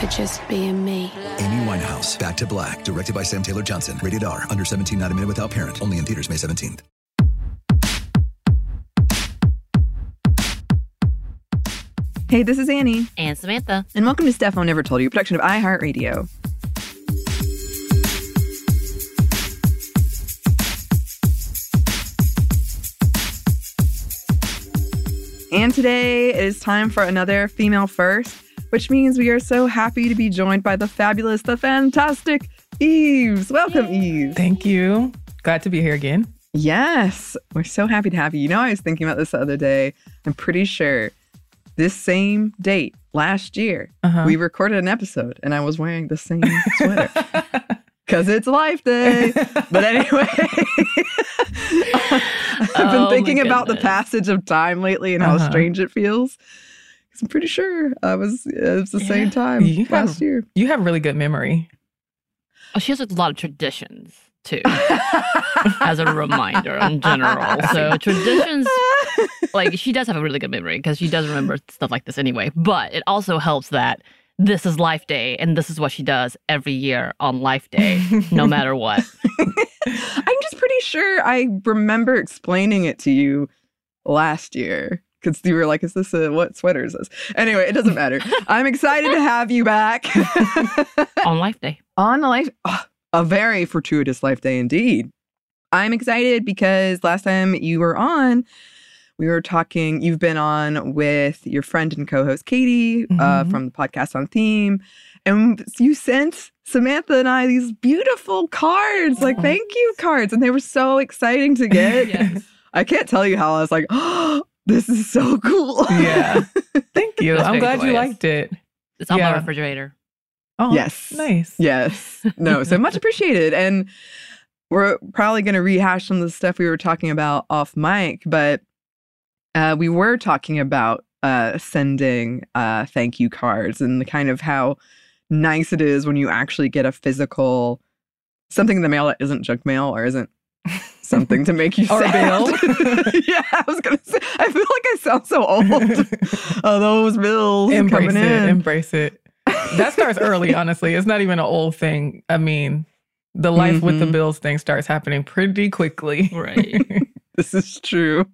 for just being me. Amy Winehouse, Back to Black, directed by Sam Taylor Johnson. Rated R, under 17, not a minute without parent. Only in theaters May 17th. Hey, this is Annie, And Samantha. and welcome to Stuff Mom Never Told You, a production of iHeartRadio. And today it is time for another female first, which means we are so happy to be joined by the fabulous, the fantastic Eves. Welcome, Eves. Thank you. Glad to be here again. Yes, we're so happy to have you. You know, I was thinking about this the other day. I'm pretty sure this same date last year, Uh-huh. we recorded an episode and I was wearing the same sweater because it's Life Day. But anyway, I've been Oh, thinking about the passage of time lately and how Uh-huh. strange it feels. 'Cause I'm pretty sure I was, it was the same time You last have- year. You have really good memory. Oh, she has a lot of traditions too, as a reminder in general. So traditions, like she does have a really good memory because she does remember stuff like this anyway. But it also helps that this is Life Day and this is what she does every year on Life Day, no matter what. I'm just pretty sure I remember explaining it to you last year because you were like, "Is this a what sweater is this?" Anyway, it doesn't matter. I'm excited to have you back on Life Day. on the life. oh, a very fortuitous life day indeed. I'm excited because last time you were on, we were talking. You've been on with your friend and co-host Katie uh, Mhm. from the podcast on theme, and you sent Samantha and I these beautiful cards, like Oh. thank you cards, and they were so exciting to get. Yes. I can't tell you how I was like, oh, this is so cool. Yeah. Thank you. I'm very glad you liked it. It's on my refrigerator. Oh, Yes. Nice. yes. No, so much appreciated. And we're probably going to rehash some of the stuff we were talking about off mic, but uh, we were talking about uh, sending uh, thank you cards and the kind of how nice it is when you actually get a physical something in the mail that isn't junk mail or isn't something to make you Or sad. yeah, I was gonna say. I feel like I sound so old. oh, those bills Embrace it. in. Embrace it. That starts early, honestly. It's not even an old thing. I mean, the life with the Mhm. bills thing starts happening pretty quickly. Right. this is true.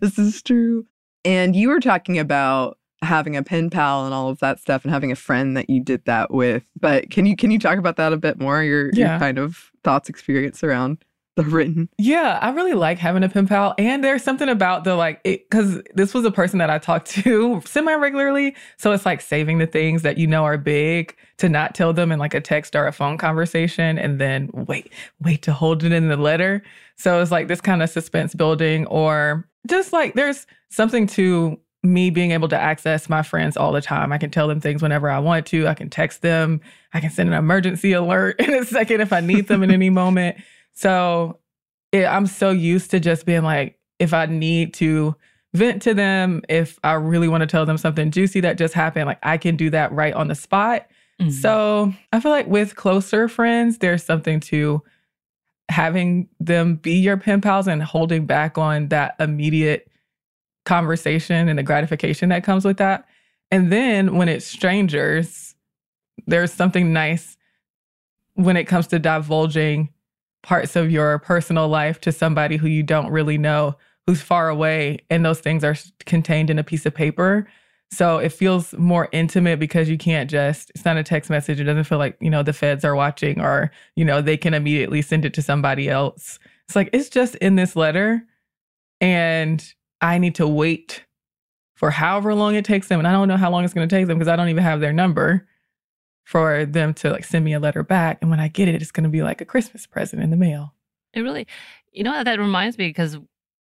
This is true. And you were talking about having a pen pal and all of that stuff and having a friend that you did that with. But can you can you talk about that a bit more? Your your kind of thoughts, experience around the written. Yeah, I really like having a pen pal. And there's something about the like, because this was a person that I talked to semi regularly. So it's like saving the things that you know are big to not tell them in like a text or a phone conversation and then wait, wait to hold it in the letter. So it's like this kind of suspense building, or just like there's something to me being able to access my friends all the time. I can tell them things whenever I want to. I can text them. I can send an emergency alert in a second if I need them in any moment. So it, I'm so used to just being like, if I need to vent to them, if I really want to tell them something juicy that just happened, like I can do that right on the spot. Mhm. So I feel like with closer friends, there's something to having them be your pen pals and holding back on that immediate conversation and the gratification that comes with that. And then when it's strangers, there's something nice when it comes to divulging parts of your personal life to somebody who you don't really know, who's far away, and those things are contained in a piece of paper. So it feels more intimate because you can't just, it's not a text message. It doesn't feel like, you know, the feds are watching or, you know, they can immediately send it to somebody else. It's like, it's just in this letter. And I need to wait for however long it takes them. And I don't know how long it's going to take them because I don't even have their number for them to like send me a letter back. And when I get it, it's going to be like a Christmas present in the mail. It really, you know, that reminds me because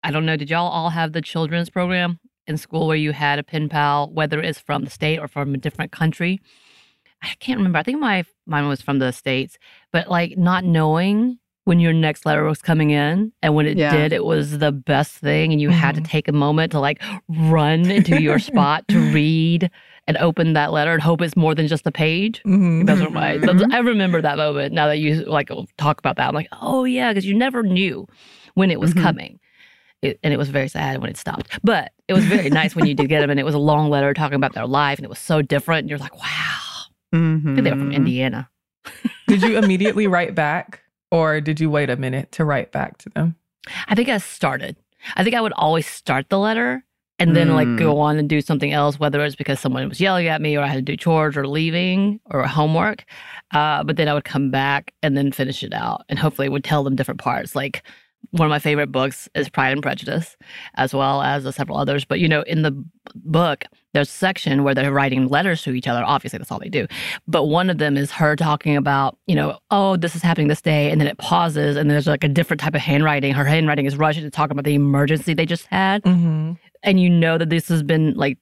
I don't know, did y'all all have the children's program in school where you had a pen pal, whether it's from the state or from a different country? I can't remember. I think my mine was from the states, but like not knowing when your next letter was coming in and when it Yeah. did it was the best thing and you had to mm-hmm. take a moment to like run into your spot to read and open that letter and hope it's more than just a page Mhm. those are my those- Mhm. i remember that moment now that you like talk about that i'm like oh yeah because you never knew when it was Mhm. coming it, and it was very sad when it stopped but it was very nice when you did get them and it was a long letter talking about their life and it was so different and you're like wow think they were from Mhm. indiana Did you immediately write back or did you wait a minute to write back to them? I think I started. I think I would always start the letter and then like Mm. go on and do something else, whether it's because someone was yelling at me or I had to do chores or leaving or homework. Uh, but then I would come back and then finish it out and hopefully would tell them different parts. Like one of my favorite books is Pride and Prejudice, as well as uh, several others. But you know, in the book, there's a section where they're writing letters to each other. Obviously, that's all they do. But one of them is her talking about, you know, oh, this is happening this day. And then it pauses and there's like a different type of handwriting. Her handwriting is rushing to talk about the emergency they just had. Mm-hmm. And you know that this has been like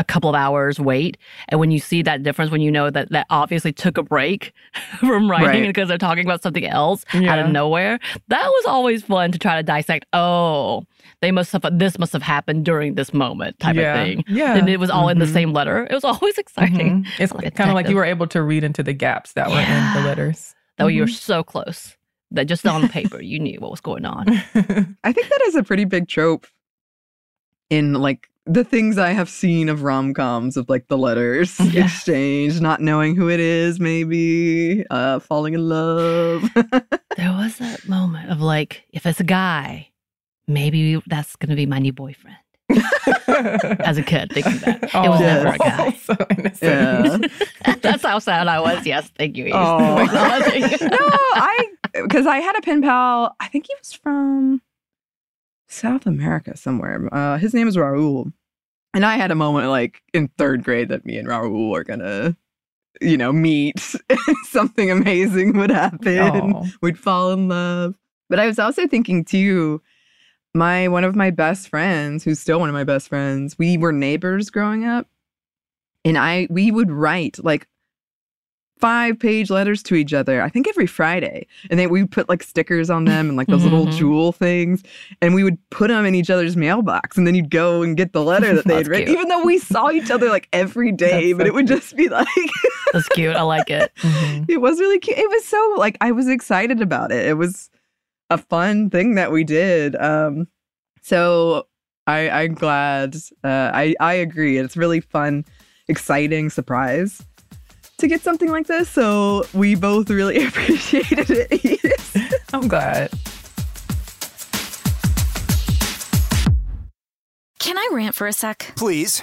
a couple of hours wait. And when you see that difference, when you know that that obviously took a break from writing Right. because they're talking about something else out of nowhere, that was always fun to try to dissect. Oh, they must have, this must have happened during this moment type yeah. of thing. Yeah. And it was all in the Mhm. same letter. It was always exciting. Mhm. It's Like kind of like you were able to read into the gaps that were in the letters. Though you were so close that just on paper you knew what was going on. I think that is a pretty big trope in like the things I have seen of rom coms of like the letters Yeah. exchange, not knowing who it is, maybe uh, falling in love. there was that moment of like, if it's a guy, maybe that's going to be my new boyfriend. As a kid, thinking that. It was Yes. never a guy. so innocent. yeah. That's how sad I was. Yes, thank you. Oh. no, I because I had a pen pal. I think he was from South America somewhere. Uh, his name is Raul, and I had a moment like in third grade that me and Raul are gonna, you know, meet. Something amazing would happen. We'd fall in love. But I was also thinking too. My one of my best friends, who's still one of my best friends, we were neighbors growing up, and I we would write like five page letters to each other, I think every Friday. And then we would put like stickers on them and like those little Mhm. jewel things. And we would put them in each other's mailbox. And then you'd go and get the letter that they had That's written, cute. even though we saw each other like every day. That's but so it would cute. just be like, That's cute. I like it. Mhm. it was really cute. It was so like, I was excited about it. It was a fun thing that we did. Um, so I, I'm glad. Uh, I, I agree. It's really fun, exciting surprise to get something like this. So we both really appreciated it. I'm glad. Can I rant for a sec? Please.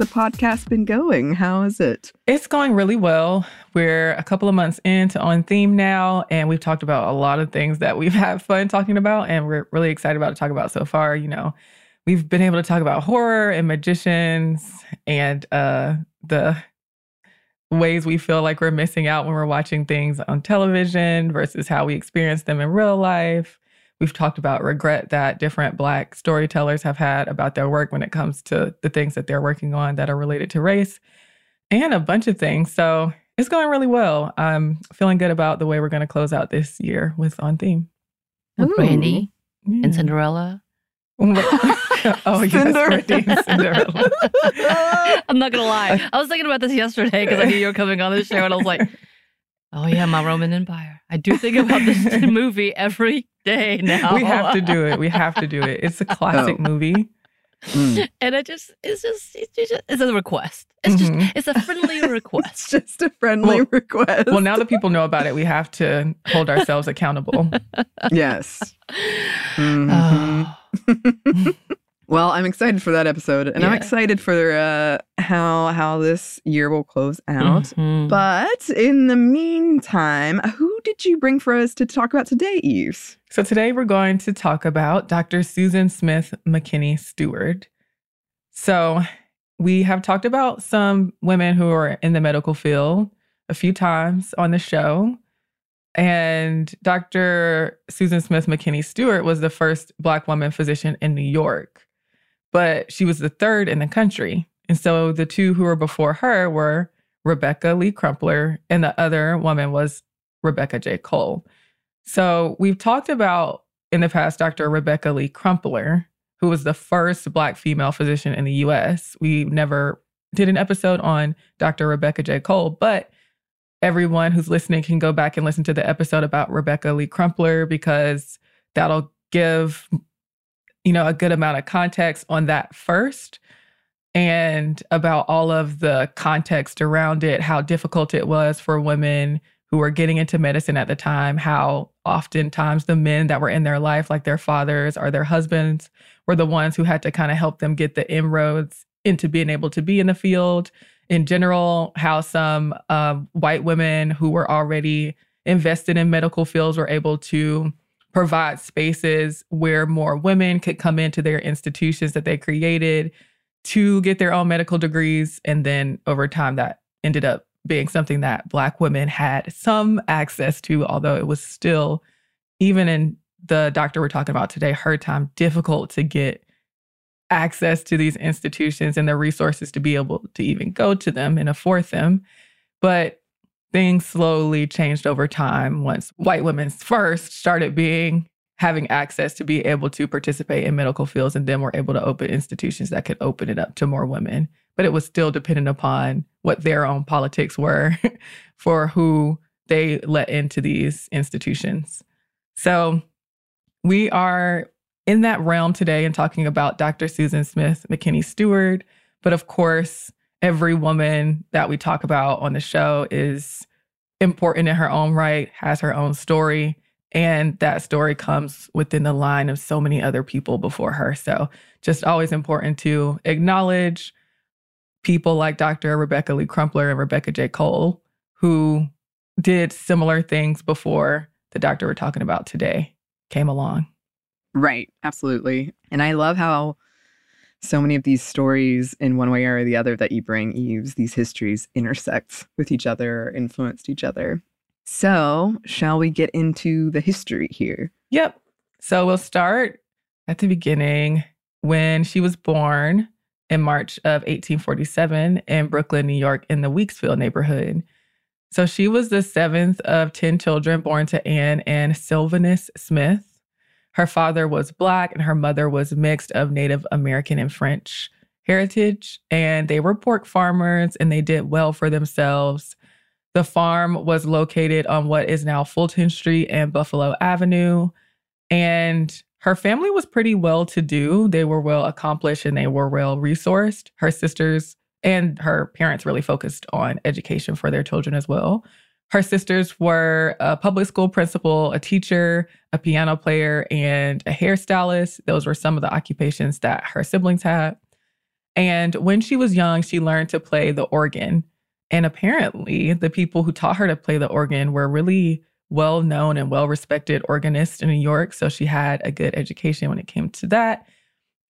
the podcast been going? How is it? It's going really well. We're a couple of months into On Theme now, and we've talked about a lot of things that we've had fun talking about, and we're really excited about to talk about so far. You know, we've been able to talk about horror and magicians and uh, the ways we feel like we're missing out when we're watching things on television versus how we experience them in real life. We've talked about regret that different Black storytellers have had about their work when it comes to the things that they're working on that are related to race and a bunch of things. So it's going really well. I'm feeling good about the way we're going to close out this year with On Theme. With Brandy yeah. and Cinderella. oh, yes, Brandy Cinderella. I'm not going to lie. I was thinking about this yesterday because I knew you were coming on the show and I was like, oh, yeah, my Roman Empire. I do think about this movie every day now. We have to do it. We have to do it. It's a classic oh. movie. Mm. And it just it's just it's just it's a request. It's mm-hmm. just it's a friendly request. it's just a friendly well, request. Well, now that people know about it, we have to hold ourselves accountable. yes. Mm-hmm. Well, I'm excited for that episode, and yeah. I'm excited for uh, how how this year will close out. Mm-hmm. But in the meantime, who did you bring for us to talk about today, Eve? So today we're going to talk about Dr. Susan Smith McKinney Steward. So we have talked about some women who are in the medical field a few times on the show. And Dr. Susan Smith McKinney Steward was the first Black woman physician in New York, but she was the third in the country. And so the two who were before her were Rebecca Lee Crumpler, and the other woman was Rebecca J. Cole. So we've talked about in the past Dr. Rebecca Lee Crumpler, who was the first Black female physician in the US. We never did an episode on Dr. Rebecca J. Cole, but everyone who's listening can go back and listen to the episode about Rebecca Lee Crumpler because that'll give you know a good amount of context on that first and about all of the context around it, how difficult it was for women who were getting into medicine at the time, how oftentimes the men that were in their life, like their fathers or their husbands, were the ones who had to kind of help them get the inroads into being able to be in the field. In general, how some um, white women who were already invested in medical fields were able to provide spaces where more women could come into their institutions that they created to get their own medical degrees. And then over time, that ended up being something that Black women had some access to, although it was still even in the doctor we're talking about today, her time, difficult to get access to these institutions and the resources to be able to even go to them and afford them. But things slowly changed over time once white women first started being having access to be able to participate in medical fields and then were able to open institutions that could open it up to more women. But it was still dependent upon what their own politics were for who they let into these institutions. So we are in that realm today and talking about dr susan smith mckinney steward but of course every woman that we talk about on the show is important in her own right has her own story and that story comes within the line of so many other people before her. So, just always important to acknowledge people like Dr. Rebecca Lee Crumpler and Rebecca J. Cole, who did similar things before the doctor we're talking about today came along. Right. Absolutely. And I love how so many of these stories, in one way or the other, that you bring, Eves, these histories intersect with each other, or influenced each other. So, shall we get into the history here? Yep. So, we'll start at the beginning when she was born in March of 1847 in Brooklyn, New York, in the Weeksville neighborhood. So, she was the seventh of 10 children born to Anne and Sylvanus Smith. Her father was Black and her mother was mixed of Native American and French heritage. And they were pork farmers and they did well for themselves. The farm was located on what is now Fulton Street and Buffalo Avenue. And her family was pretty well to do. They were well accomplished and they were well resourced. Her sisters and her parents really focused on education for their children as well. Her sisters were a public school principal, a teacher, a piano player, and a hairstylist. Those were some of the occupations that her siblings had. And when she was young, she learned to play the organ. And apparently, the people who taught her to play the organ were really well known and well respected organists in New York. So she had a good education when it came to that.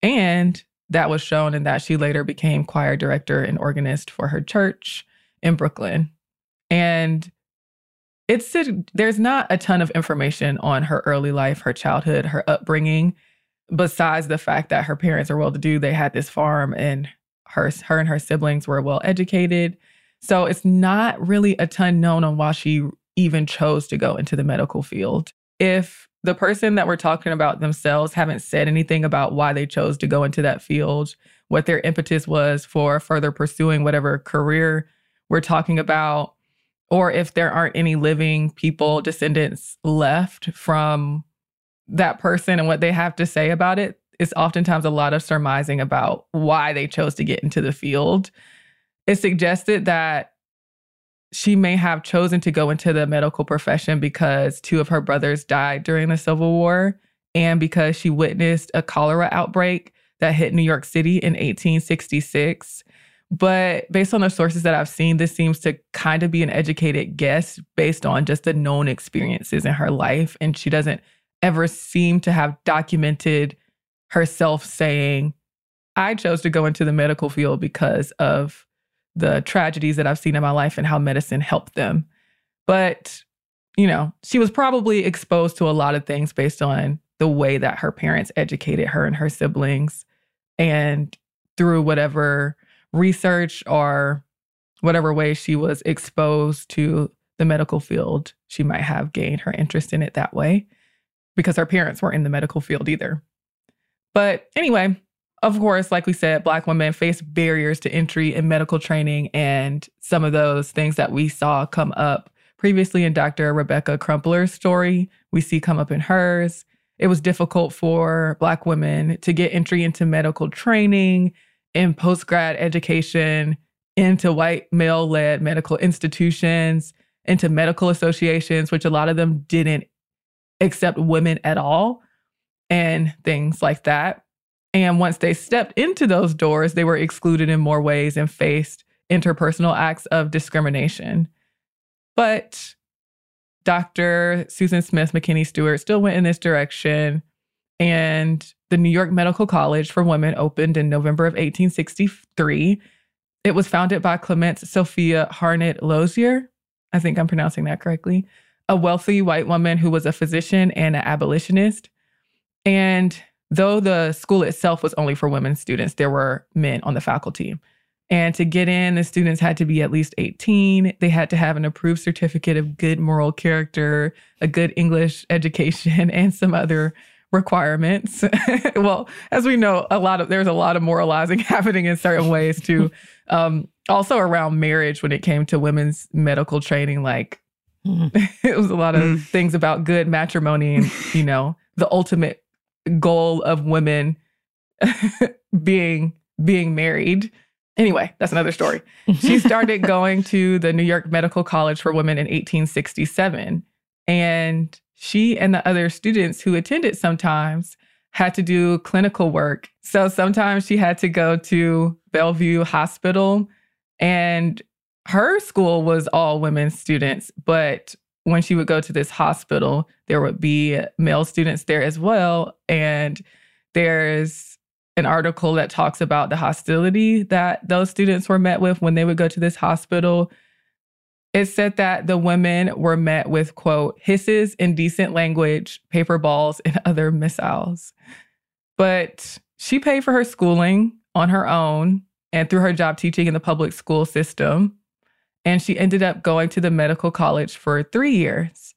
And that was shown in that she later became choir director and organist for her church in Brooklyn. And it's there's not a ton of information on her early life, her childhood, her upbringing, besides the fact that her parents are well to do. They had this farm and her her and her siblings were well educated. So it's not really a ton known on why she even chose to go into the medical field. If the person that we're talking about themselves haven't said anything about why they chose to go into that field, what their impetus was for further pursuing whatever career we're talking about, or if there aren't any living people, descendants left from that person and what they have to say about it, it's oftentimes a lot of surmising about why they chose to get into the field. It suggested that she may have chosen to go into the medical profession because two of her brothers died during the Civil War and because she witnessed a cholera outbreak that hit New York City in 1866. But based on the sources that I've seen, this seems to kind of be an educated guess based on just the known experiences in her life. And she doesn't ever seem to have documented herself saying, I chose to go into the medical field because of the tragedies that I've seen in my life and how medicine helped them. But, you know, she was probably exposed to a lot of things based on the way that her parents educated her and her siblings and through whatever research or whatever way she was exposed to the medical field, she might have gained her interest in it that way because her parents weren't in the medical field either. But anyway, of course, like we said, Black women face barriers to entry in medical training, and some of those things that we saw come up previously in Dr. Rebecca Crumpler's story, we see come up in hers. It was difficult for Black women to get entry into medical training, in post grad education, into white male led medical institutions, into medical associations, which a lot of them didn't accept women at all, and things like that. And once they stepped into those doors, they were excluded in more ways and faced interpersonal acts of discrimination. But Dr. Susan Smith McKinney Steward still went in this direction. And the New York Medical College for Women opened in November of 1863. It was founded by Clemence Sophia Harned Lozier. I think I'm pronouncing that correctly. a wealthy white woman who was a physician and an abolitionist. And though the school itself was only for women students, there were men on the faculty. And to get in, the students had to be at least 18. They had to have an approved certificate of good moral character, a good English education, and some other requirements. well, as we know, a lot of there's a lot of moralizing happening in certain ways too. um, also around marriage when it came to women's medical training, like mm. it was a lot of mm. things about good matrimony and you know the ultimate goal of women being being married Anyway, that's another story. She started going to the New York Medical College for Women in 1867. And she and the other students who attended sometimes had to do clinical work. So sometimes she had to go to Bellevue Hospital, and her school was all women students. But when she would go to this hospital, there would be male students there as well. And there's an article that talks about the hostility that those students were met with when they would go to this hospital. It said that the women were met with, quote, hisses, indecent language, paper balls, and other missiles. But she paid for her schooling on her own and through her job teaching in the public school system. And she ended up going to the medical college for three years.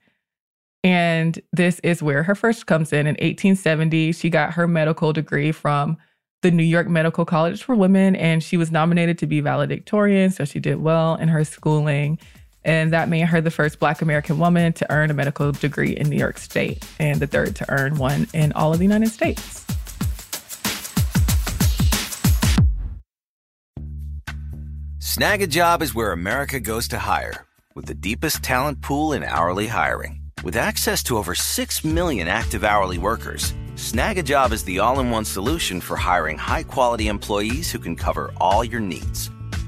And this is where her first comes in. In 1870, she got her medical degree from the New York Medical College for Women, and she was nominated to be valedictorian. So she did well in her schooling. And that made her the first Black American woman to earn a medical degree in New York State and the third to earn one in all of the United States. Snagajob is where America goes to hire, with the deepest talent pool in hourly hiring. With access to over 6 million active hourly workers, Snagajob is the all in one solution for hiring high quality employees who can cover all your needs.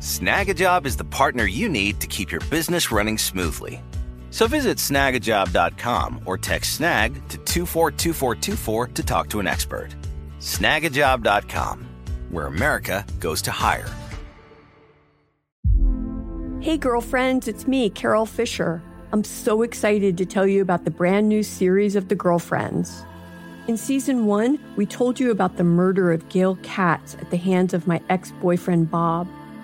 Snagajob is the partner you need to keep your business running smoothly. So visit snagajob.com or text snag to 242424 to talk to an expert. Snagajob.com, where America goes to hire. Hey, girlfriends, it's me, Carol Fisher. I'm so excited to tell you about the brand new series of The Girlfriends. In season one, we told you about the murder of Gail Katz at the hands of my ex boyfriend Bob.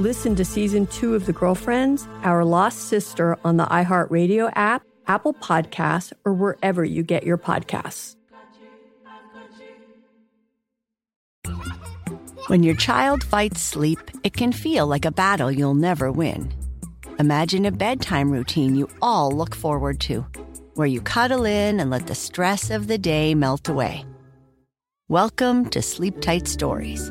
Listen to season two of The Girlfriends, Our Lost Sister on the iHeartRadio app, Apple Podcasts, or wherever you get your podcasts. When your child fights sleep, it can feel like a battle you'll never win. Imagine a bedtime routine you all look forward to, where you cuddle in and let the stress of the day melt away. Welcome to Sleep Tight Stories,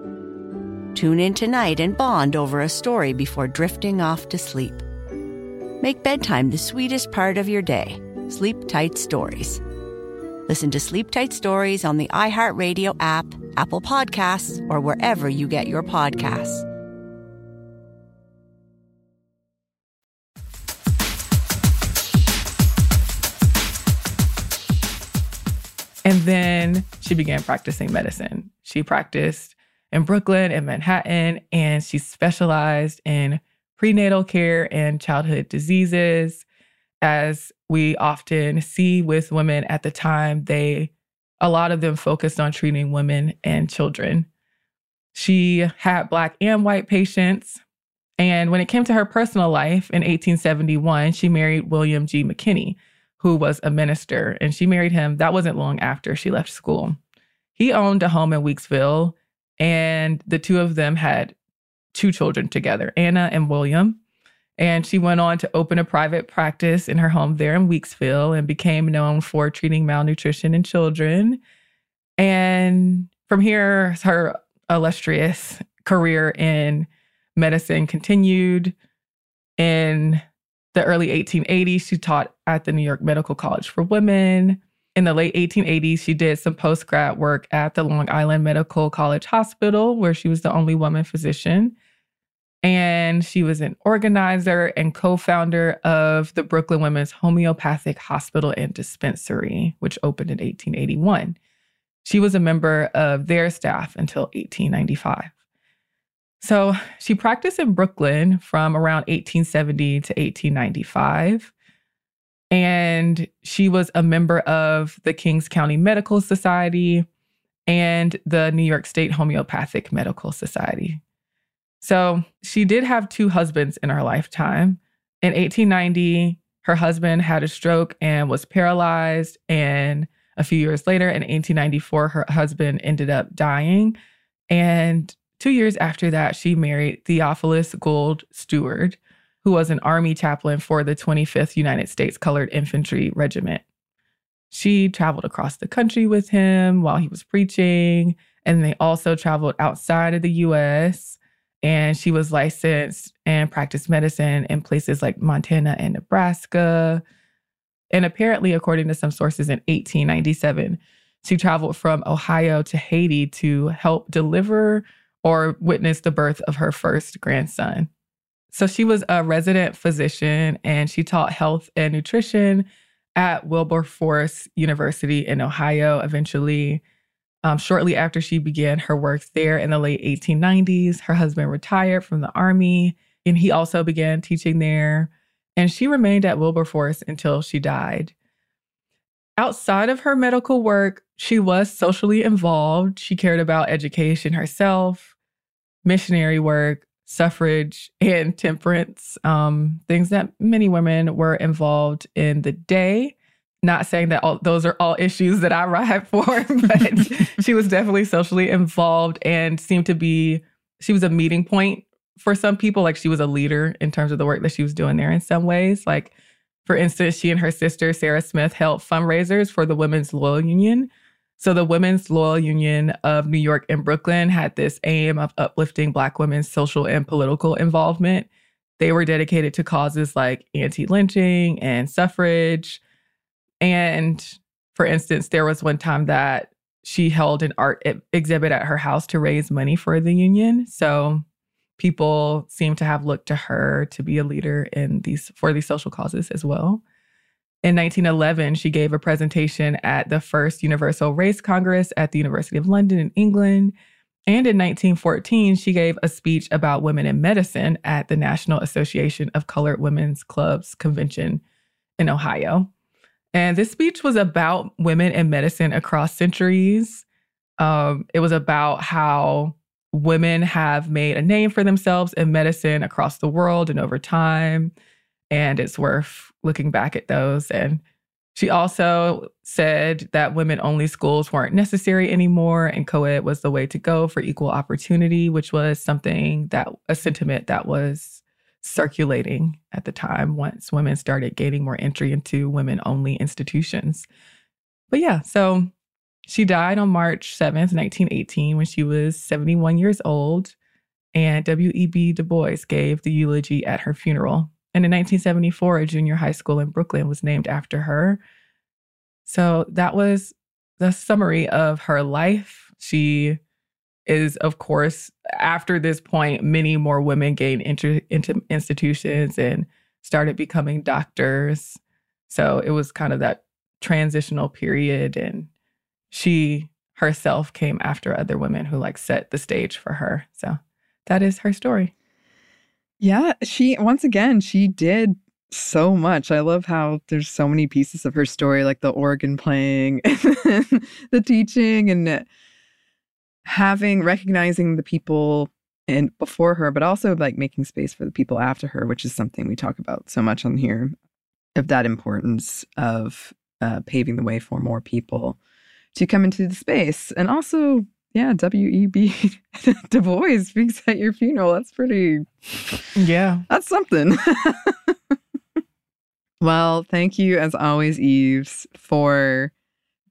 Tune in tonight and bond over a story before drifting off to sleep. Make bedtime the sweetest part of your day. Sleep Tight Stories. Listen to Sleep Tight Stories on the iHeartRadio app, Apple Podcasts, or wherever you get your podcasts. And then she began practicing medicine. She practiced in Brooklyn and Manhattan, and she specialized in prenatal care and childhood diseases. As we often see with women at the time, they a lot of them focused on treating women and children. She had black and white patients. And when it came to her personal life in 1871, she married William G. McKinney, who was a minister, and she married him. That wasn't long after she left school. He owned a home in Weeksville, and the two of them had two children together, Anna and William. And she went on to open a private practice in her home there in Weeksville and became known for treating malnutrition in children. And from here, her illustrious career in medicine continued. In the early 1880s, she taught at the New York Medical College for Women. In the late 1880s, she did some post grad work at the Long Island Medical College Hospital, where she was the only woman physician. And she was an organizer and co founder of the Brooklyn Women's Homeopathic Hospital and Dispensary, which opened in 1881. She was a member of their staff until 1895. So she practiced in Brooklyn from around 1870 to 1895. And she was a member of the Kings County Medical Society and the New York State Homeopathic Medical Society. So she did have two husbands in her lifetime. In 1890, her husband had a stroke and was paralyzed. And a few years later, in 1894, her husband ended up dying. And two years after that, she married Theophilus Gould Steward, who was an Army chaplain for the 25th United States Colored Infantry Regiment. She traveled across the country with him while he was preaching, and they also traveled outside of the US and she was licensed and practiced medicine in places like Montana and Nebraska. And apparently, according to some sources, in 1897, she traveled from Ohio to Haiti to help deliver or witness the birth of her first grandson. So she was a resident physician and she taught health and nutrition at Wilberforce University in Ohio. Eventually, um, shortly after she began her work there in the late 1890s, her husband retired from the Army and he also began teaching there. And she remained at Wilberforce until she died. Outside of her medical work, she was socially involved. She cared about education herself, missionary work, suffrage, and temperance, um, things that many women were involved in the day. Not saying that all those are all issues that I ride for, but she was definitely socially involved and seemed to be, she was a meeting point for some people. Like she was a leader in terms of the work that she was doing there in some ways. Like, for instance, she and her sister, Sarah Smith, held fundraisers for the Women's Loyal Union. So, the Women's Loyal Union of New York and Brooklyn had this aim of uplifting Black women's social and political involvement. They were dedicated to causes like anti lynching and suffrage, and for instance, there was one time that she held an art exhibit at her house to raise money for the union. So people seem to have looked to her to be a leader in these for these social causes as well. In 1911, she gave a presentation at the first Universal Race Congress at the University of London in England. And in 1914, she gave a speech about women in medicine at the National Association of Colored Women's Clubs convention in Ohio. And this speech was about women in medicine across centuries. Um, it was about how women have made a name for themselves in medicine across the world and over time. And it's worth looking back at those. And she also said that women only schools weren't necessary anymore and co ed was the way to go for equal opportunity, which was something that a sentiment that was circulating at the time once women started gaining more entry into women only institutions. But yeah, so she died on March 7th, 1918, when she was 71 years old. and W.E.B. Du Bois gave the eulogy at her funeral. And in 1974, a junior high school in Brooklyn was named after her. So that was the summary of her life. She is, of course, after this point, many more women gained into, into institutions and started becoming doctors. So it was kind of that transitional period. And she herself came after other women who like set the stage for her. So that is her story. Yeah, she once again she did so much. I love how there's so many pieces of her story, like the organ playing, the teaching, and having recognizing the people and before her, but also like making space for the people after her, which is something we talk about so much on here, of that importance of uh, paving the way for more people to come into the space, and also yeah, W.E.B. Du Bois speaks at your funeral. That's pretty. Yeah. That's something. well, thank you as always, Yves, for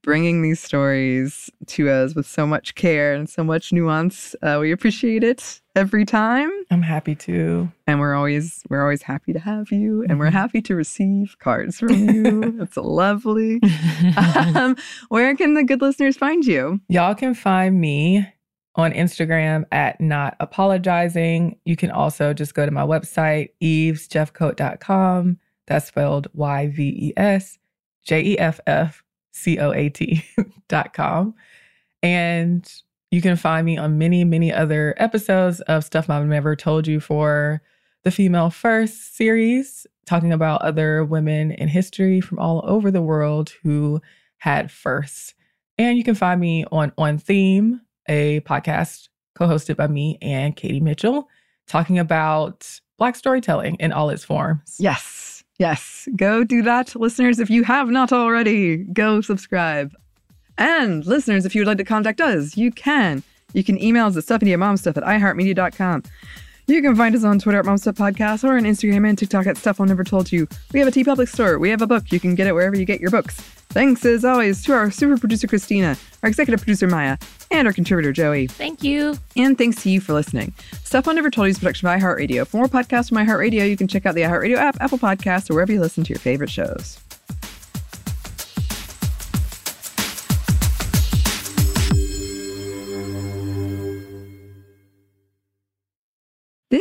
bringing these stories to us with so much care and so much nuance. Uh, we appreciate it every time. I'm happy to. And we're always we're always happy to have you and we're mm-hmm. happy to receive cards from you. it's lovely. um, where can the good listeners find you? Y'all can find me on Instagram at not apologizing. You can also just go to my website, yvesjeffcoat.com. That's spelled Y V E S J E F F C O A T dot com. And you can find me on many, many other episodes of Stuff Mom Never Told You for the Female First series, talking about other women in history from all over the world who had firsts. And you can find me on On Theme, a podcast co hosted by me and Katie Mitchell, talking about Black storytelling in all its forms. Yes. Yes. Go do that, listeners. If you have not already, go subscribe. And listeners, if you would like to contact us, you can. You can email us at stuffmediamomstuff at iheartmedia.com. You can find us on Twitter at Momstuff Podcast or on Instagram and TikTok at Stuff I Never Told You. We have a TeePublic store. We have a book. You can get it wherever you get your books. Thanks as always to our super producer Christina, our executive producer Maya, and our contributor Joey. Thank you. And thanks to you for listening. Stuff I Never Told You is production by iHeartRadio. For more podcasts from iHeartRadio, you can check out the iHeartRadio app, Apple Podcasts, or wherever you listen to your favorite shows.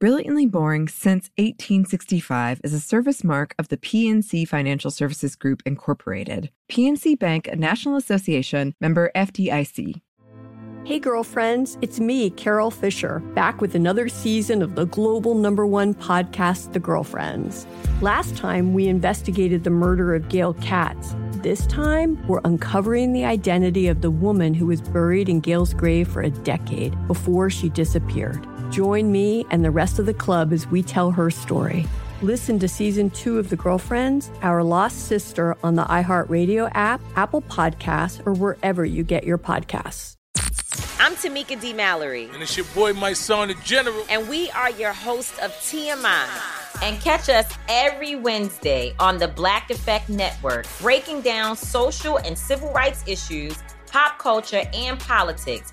Brilliantly Boring Since 1865 is a service mark of the PNC Financial Services Group, Incorporated. PNC Bank, a National Association member FDIC. Hey, girlfriends, it's me, Carole Fisher, back with another season of the global number one podcast, The Girlfriends. Last time, we investigated the murder of Gail Katz. This time, we're uncovering the identity of the woman who was buried in Gail's grave for a decade before she disappeared. Join me and the rest of the club as we tell her story. Listen to season two of The Girlfriends, Our Lost Sister on the iHeartRadio app, Apple Podcasts, or wherever you get your podcasts. I'm Tamika D. Mallory. And it's your boy, Mysonne, the General. And we are your hosts of TMI. And catch us every Wednesday on the Black Effect Network, breaking down social and civil rights issues, pop culture, and politics